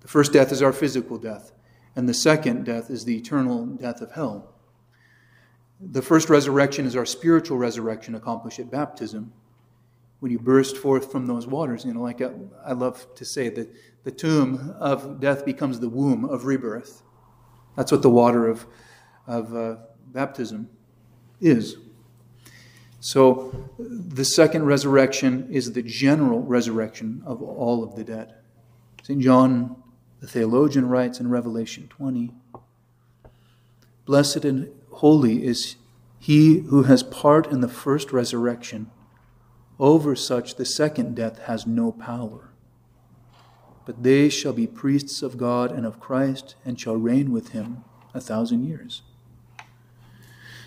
The first death is our physical death, and the second death is the eternal death of hell. The first resurrection is our spiritual resurrection accomplished at baptism. When you burst forth from those waters, you know, like I, love to say that the tomb of death becomes the womb of rebirth. That's what the water of, of uh, baptism is. So the second resurrection is the general resurrection of all of the dead. St. John, the theologian, writes in Revelation 20 Blessed and holy is he who has part in the first resurrection. Over such the second death has no power. But they shall be priests of God and of Christ, and shall reign with him a thousand years.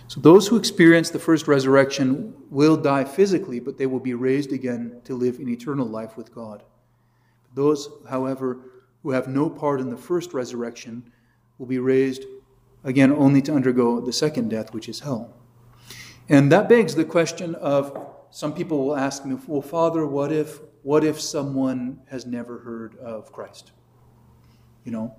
So those who experience the first resurrection will die physically, but they will be raised again to live in eternal life with God. Those, however, who have no part in the first resurrection will be raised again only to undergo the second death, which is hell. And that begs the question of some people will ask me, well, Father, what if what if someone has never heard of Christ? You know?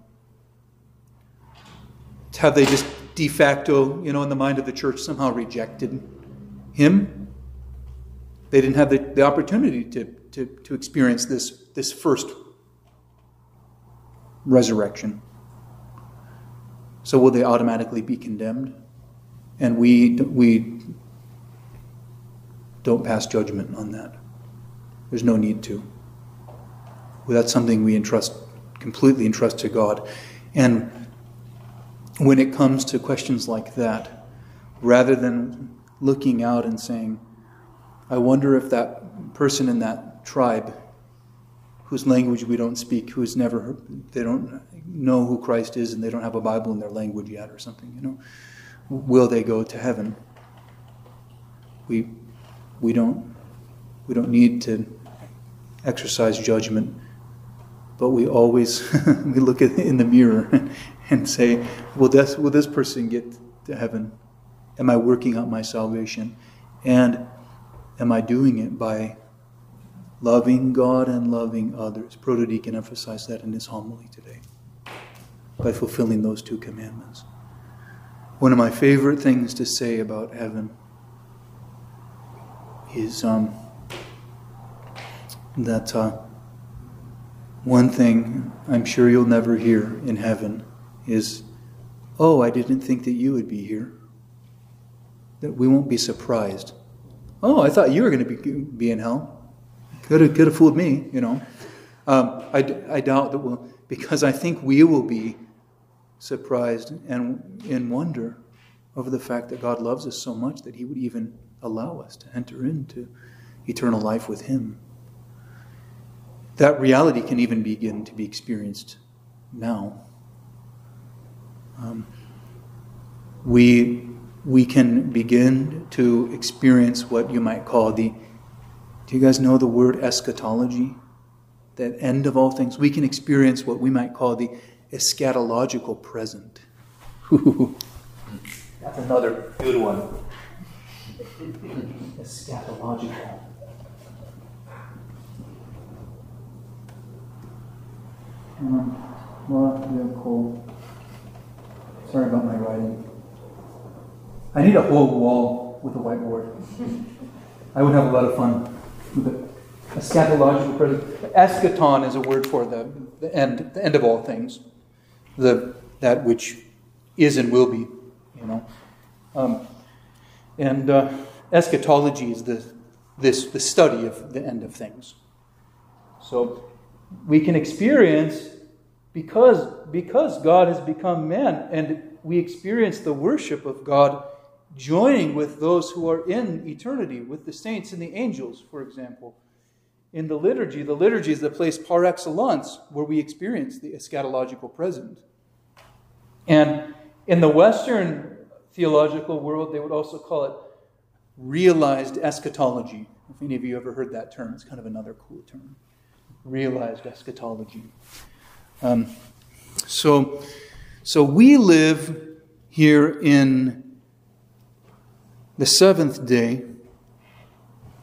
Have they just de facto, you know, in the mind of the church somehow rejected him? They didn't have the, the opportunity to, to, to experience this, this first resurrection. So will they automatically be condemned? And we, we don't pass judgment on that. There's no need to. Well, that's something we entrust, completely entrust to God. And when it comes to questions like that, rather than looking out and saying, I wonder if that person in that tribe whose language we don't speak, who's never heard, they don't know who Christ is and they don't have a Bible in their language yet or something, you know, will they go to heaven? We, we don't, we don't need to exercise judgment, but we always we look in the mirror and say, will this, will this person get to heaven? Am I working out my salvation? And am I doing it by loving God and loving others? Protodeacon emphasized that in his homily today. By fulfilling those two commandments. One of my favorite things to say about heaven is um, that uh, one thing I'm sure you'll never hear in heaven is, Oh, I didn't think that you would be here. That we won't be surprised. Oh, I thought you were going to be, be in hell. Could have, could have fooled me, you know. Um, I, I doubt that we'll, because I think we will be surprised and in wonder over the fact that God loves us so much that He would even allow us to enter into eternal life with Him that reality can even begin to be experienced now. Um, we, we can begin to experience what you might call the, do you guys know the word eschatology? That end of all things. We can experience what we might call the eschatological present. That's another good one. eschatological. Um, well, yeah, cool. Sorry about my writing. I need a whole wall with a whiteboard. I would have a lot of fun with it. Eschatological present. Eschaton is a word for the, the end, the end of all things, the that which is and will be. You know, um, and uh, eschatology is the this the study of the end of things. So we can experience because, because God has become man and we experience the worship of God joining with those who are in eternity, with the saints and the angels, for example. in the liturgy. The liturgy is the place par excellence where we experience the eschatological present. And in the Western theological world, they would also call it realized eschatology. If any of you ever heard that term, it's kind of another cool term. Realized eschatology. Um, so, so we live here in the seventh day,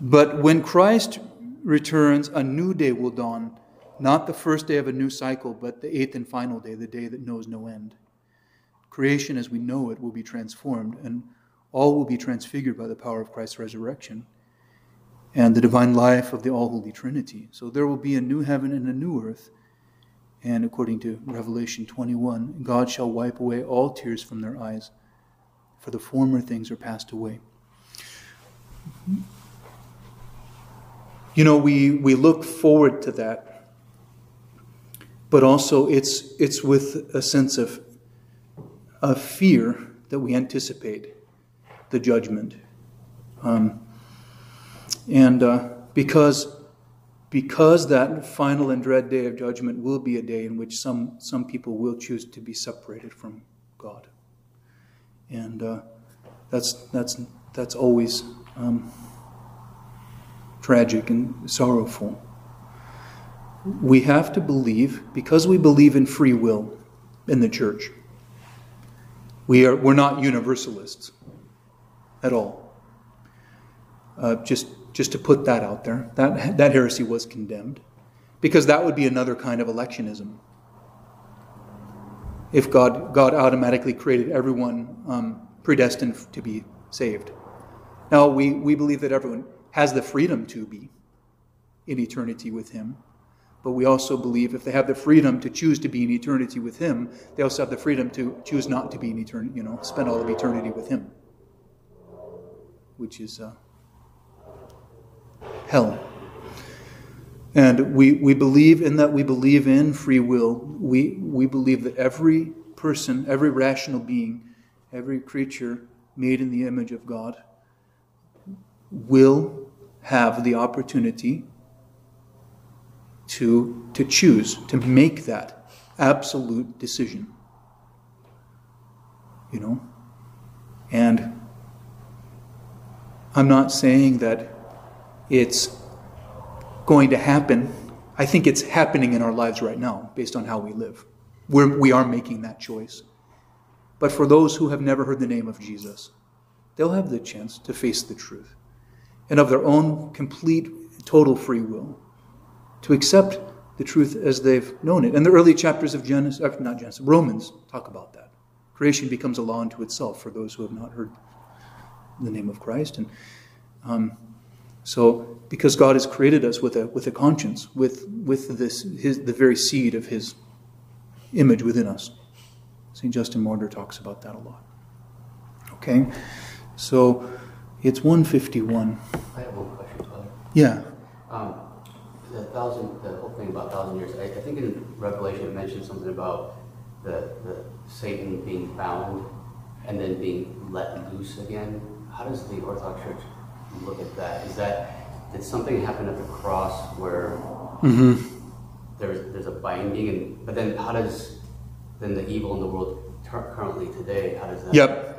but when Christ returns, a new day will dawn. Not the first day of a new cycle, but the eighth and final day, the day that knows no end. Creation as we know it will be transformed, and all will be transfigured by the power of Christ's resurrection and the divine life of the All Holy Trinity. So there will be a new heaven and a new earth. And according to Revelation 21, God shall wipe away all tears from their eyes, for the former things are passed away. You know, we, we look forward to that, but also it's, it's with a sense of, of fear that we anticipate the judgment. Um, and uh, because, because that final and dread day of judgment will be a day in which some, some people will choose to be separated from God. And uh, that's, that's, that's always um, tragic and sorrowful. We have to believe, because we believe in free will in the church, we are, we're not universalists at all. Uh, just, just to put that out there, that, that heresy was condemned because that would be another kind of electionism. If God, God automatically created everyone um, predestined to be saved. Now, we, we believe that everyone has the freedom to be in eternity with Him. But we also believe if they have the freedom to choose to be in eternity with Him, they also have the freedom to choose not to be in eternity, you know, spend all of eternity with Him which is uh, hell. And we, we believe in that, we believe in free will. We, we believe that every person, every rational being, every creature made in the image of God will have the opportunity to, to choose, to make that absolute decision. You know? And I'm not saying that it's going to happen. I think it's happening in our lives right now based on how we live. We're, we are making that choice. But for those who have never heard the name of Jesus, they'll have the chance to face the truth and of their own complete, total free will to accept the truth as they've known it. And the early chapters of Genesis, uh, not Genesis, Romans talk about that. Creation becomes a law unto itself for those who have not heard the name of Christ. And um, so, because God has created us with a with a conscience, with with this his the very seed of His image within us. Saint Justin Martyr talks about that a lot. Okay, so it's one fifty one. I have one question, Father. Yeah. Um, the thousand, the whole thing about thousand years. I, I think in Revelation it mentions something about the the Satan being bound and then being let loose again how does the Orthodox Church look at that? Is that did something happen at the cross where mm-hmm. there's there's a binding, and but then how does then the evil in the world currently today? How does that? Yep.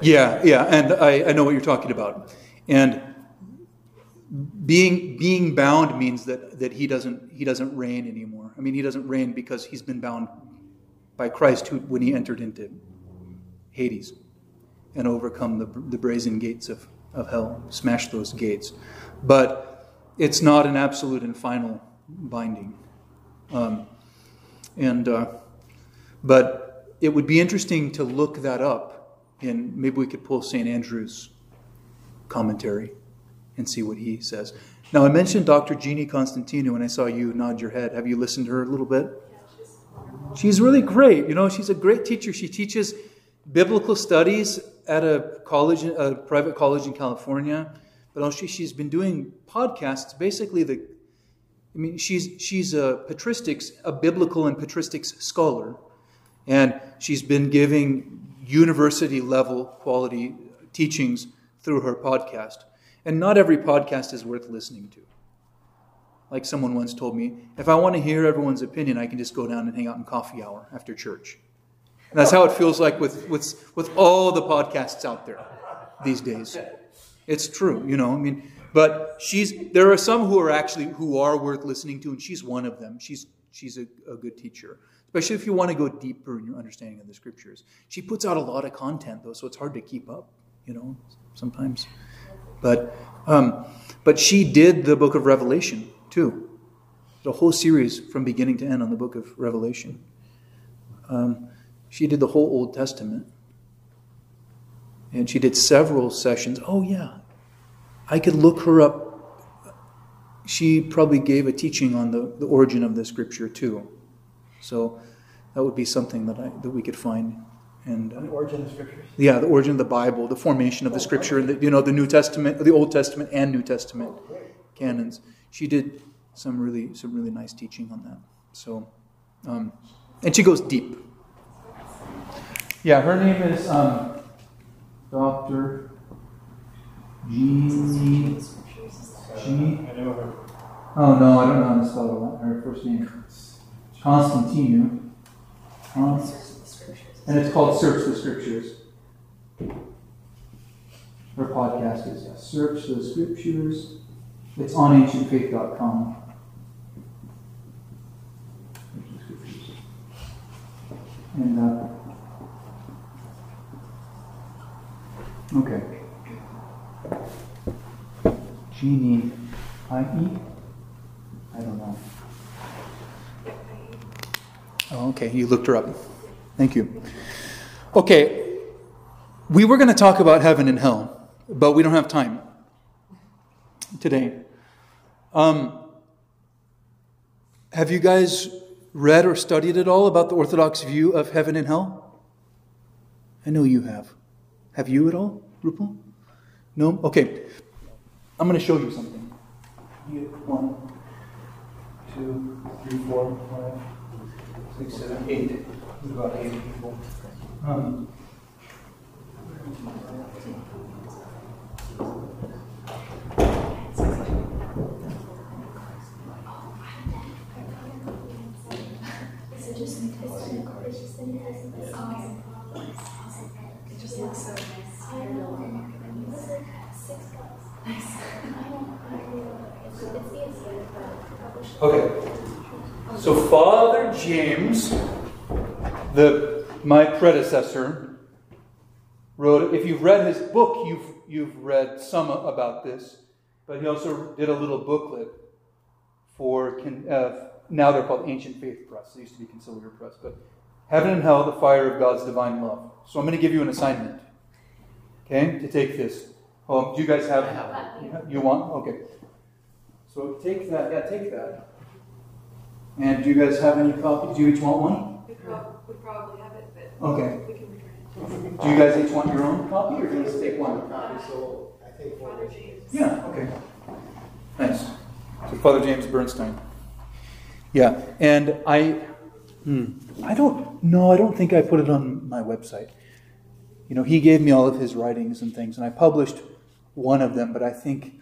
Yeah, that? yeah, and I, I know what you're talking about, and being being bound means that that he doesn't he doesn't reign anymore. I mean, he doesn't reign because he's been bound by Christ who, when he entered into Hades and overcome the, the brazen gates of, of hell, smash those gates. But it's not an absolute and final binding. Um, and uh, but it would be interesting to look that up, and maybe we could pull St. Andrew's commentary and see what he says. Now, I mentioned Dr. Jeannie Constantinou, and I saw you nod your head. Have you listened to her a little bit? She's really great. You know, she's a great teacher. She teaches biblical studies at a college, a private college in California, but also she's been doing podcasts. Basically, the I mean, she's she's a patristics, a biblical and patristics scholar, and she's been giving university level quality teachings through her podcast. And not every podcast is worth listening to. like someone once told me, if I want to hear everyone's opinion, I can just go down and hang out in coffee hour after church. And that's how it feels like with, with, with all the podcasts out there these days. It's true, you know. I mean, but she's there are some who are actually who are worth listening to, and she's one of them. She's she's a, a good teacher, especially if you want to go deeper in your understanding of the scriptures. She puts out a lot of content though, so it's hard to keep up, you know, sometimes. But um, but she did the book of Revelation too. The whole series from beginning to end on the book of Revelation. Um, she did the whole Old Testament. And she did several sessions. Oh, yeah. I could look her up. She probably gave a teaching on the, the origin of the scripture too. So that would be something that, I, that we could find. And, uh, The origin of scriptures. yeah, the origin of the Bible, the formation of the Scripture, and the, you know the New Testament, the Old Testament, and New Testament canons. She did some really some really nice teaching on that. So, um, and she goes deep. Yeah, her name is um, Doctor Jeannie G. I know her. Oh no, I don't know how to spell her, first name. Constantinou. Const- and it's called Search the Scriptures. Her podcast is yeah, Search the Scriptures. It's on ancientfaith.com. And, uh, okay. Jeannie, I don't know. Oh, okay, you looked her up. Thank you. Okay, we were going to talk about heaven and hell, but we don't have time today. Um, have you guys read or studied at all about the Orthodox view of heaven and hell? I know you have. Have you at all, Rupal? No? Okay. I'm going to show you something. One, two, three, four, five, six, seven, eight. About eight people. Um, So just, just, it's just, awesome. Just looks so nice. I know. Six Okay. So Father James, the my predecessor, wrote. If you've read his book, you've you've read some about this, but he also did a little booklet for. Uh, now they're called Ancient Faith Press. They used to be Conciliar Press, but Heaven and Hell: The Fire of God's Divine Love. So I'm going to give you an assignment. Okay, to take this. Um, do you guys have? I have one. You want? Okay. So take that. Yeah, take that. And do you guys have any copies? Do you each want one? We prob- we probably have it, but Okay. we can return it. Do you guys each want your own copy, or do you just take one? So I think Father James. Yeah. Okay. Nice. So Father James Bernstein. Yeah, and I, hmm, I don't know. I don't think I put it on my website. You know, he gave me all of his writings and things, and I published one of them. But I think,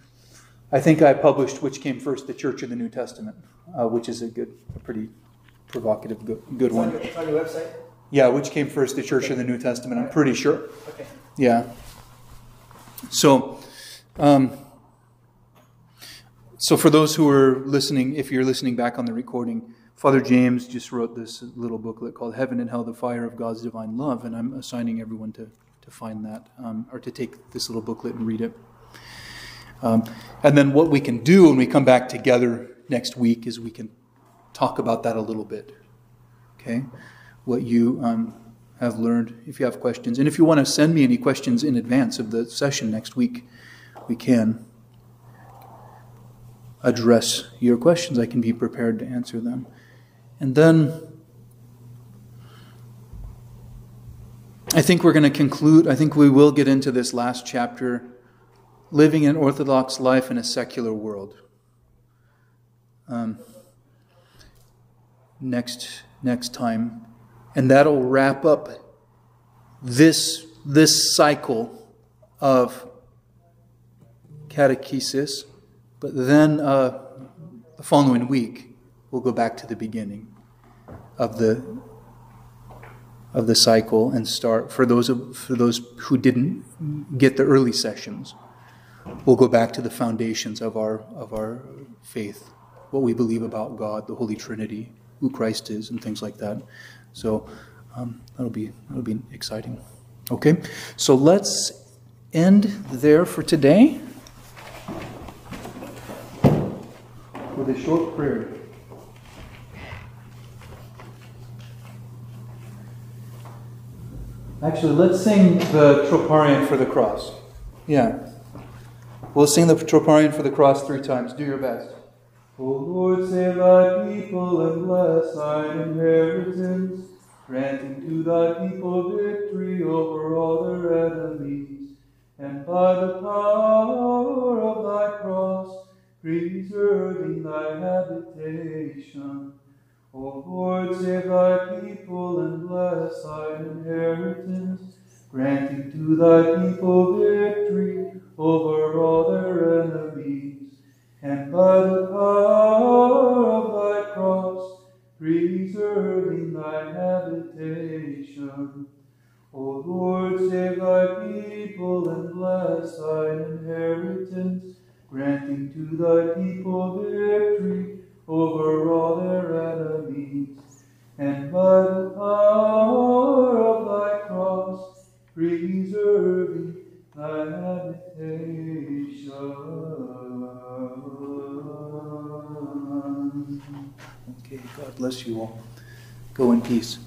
I think I published which came first, the Church or the New Testament, uh, which is a good, a pretty provocative, good, good It's on, one. your, it's on your website? Yeah, which came first, the Church or the New Testament? I'm pretty sure. Okay. Yeah. So, um, so for those who are listening, if you're listening back on the recording, Father James just wrote this little booklet called "Heaven and Hell: The Fire of God's Divine Love," and I'm assigning everyone to to find that um, or to take this little booklet and read it. Um, and then what we can do when we come back together next week is we can talk about that a little bit. Okay, what you um, have learned. If you have questions, and if you want to send me any questions in advance of the session next week, we can address your questions. I can be prepared to answer them. And then I think we're going to conclude. I think we will get into this last chapter living an Orthodox life in a secular world. Um, next next time, and that'll wrap up this this cycle of catechesis. But then uh, the following week, we'll go back to the beginning of the of the cycle and start for those of, for those who didn't get the early sessions. We'll go back to the foundations of our of our faith, what we believe about God, the Holy Trinity, who Christ is, and things like that. So um, that'll be that'll be exciting. Okay, so let's end there for today with a short prayer. Actually, let's sing the Troparion for the cross. Yeah. We'll sing the Troparion for the cross three times. Do your best. O Lord, save thy people and bless thine inheritance, granting to thy people victory over all their enemies, and by the power of thy cross, preserving thy habitation. O Lord, save thy people and bless thy inheritance, granting to thy people victory over all their enemies, and by the power of thy cross, preserving thy habitation. O Lord, save thy people and bless thine inheritance, granting to thy people victory over all their enemies, and by the power of thy cross, preserving thy habitation. Okay, God bless you all. Go in peace.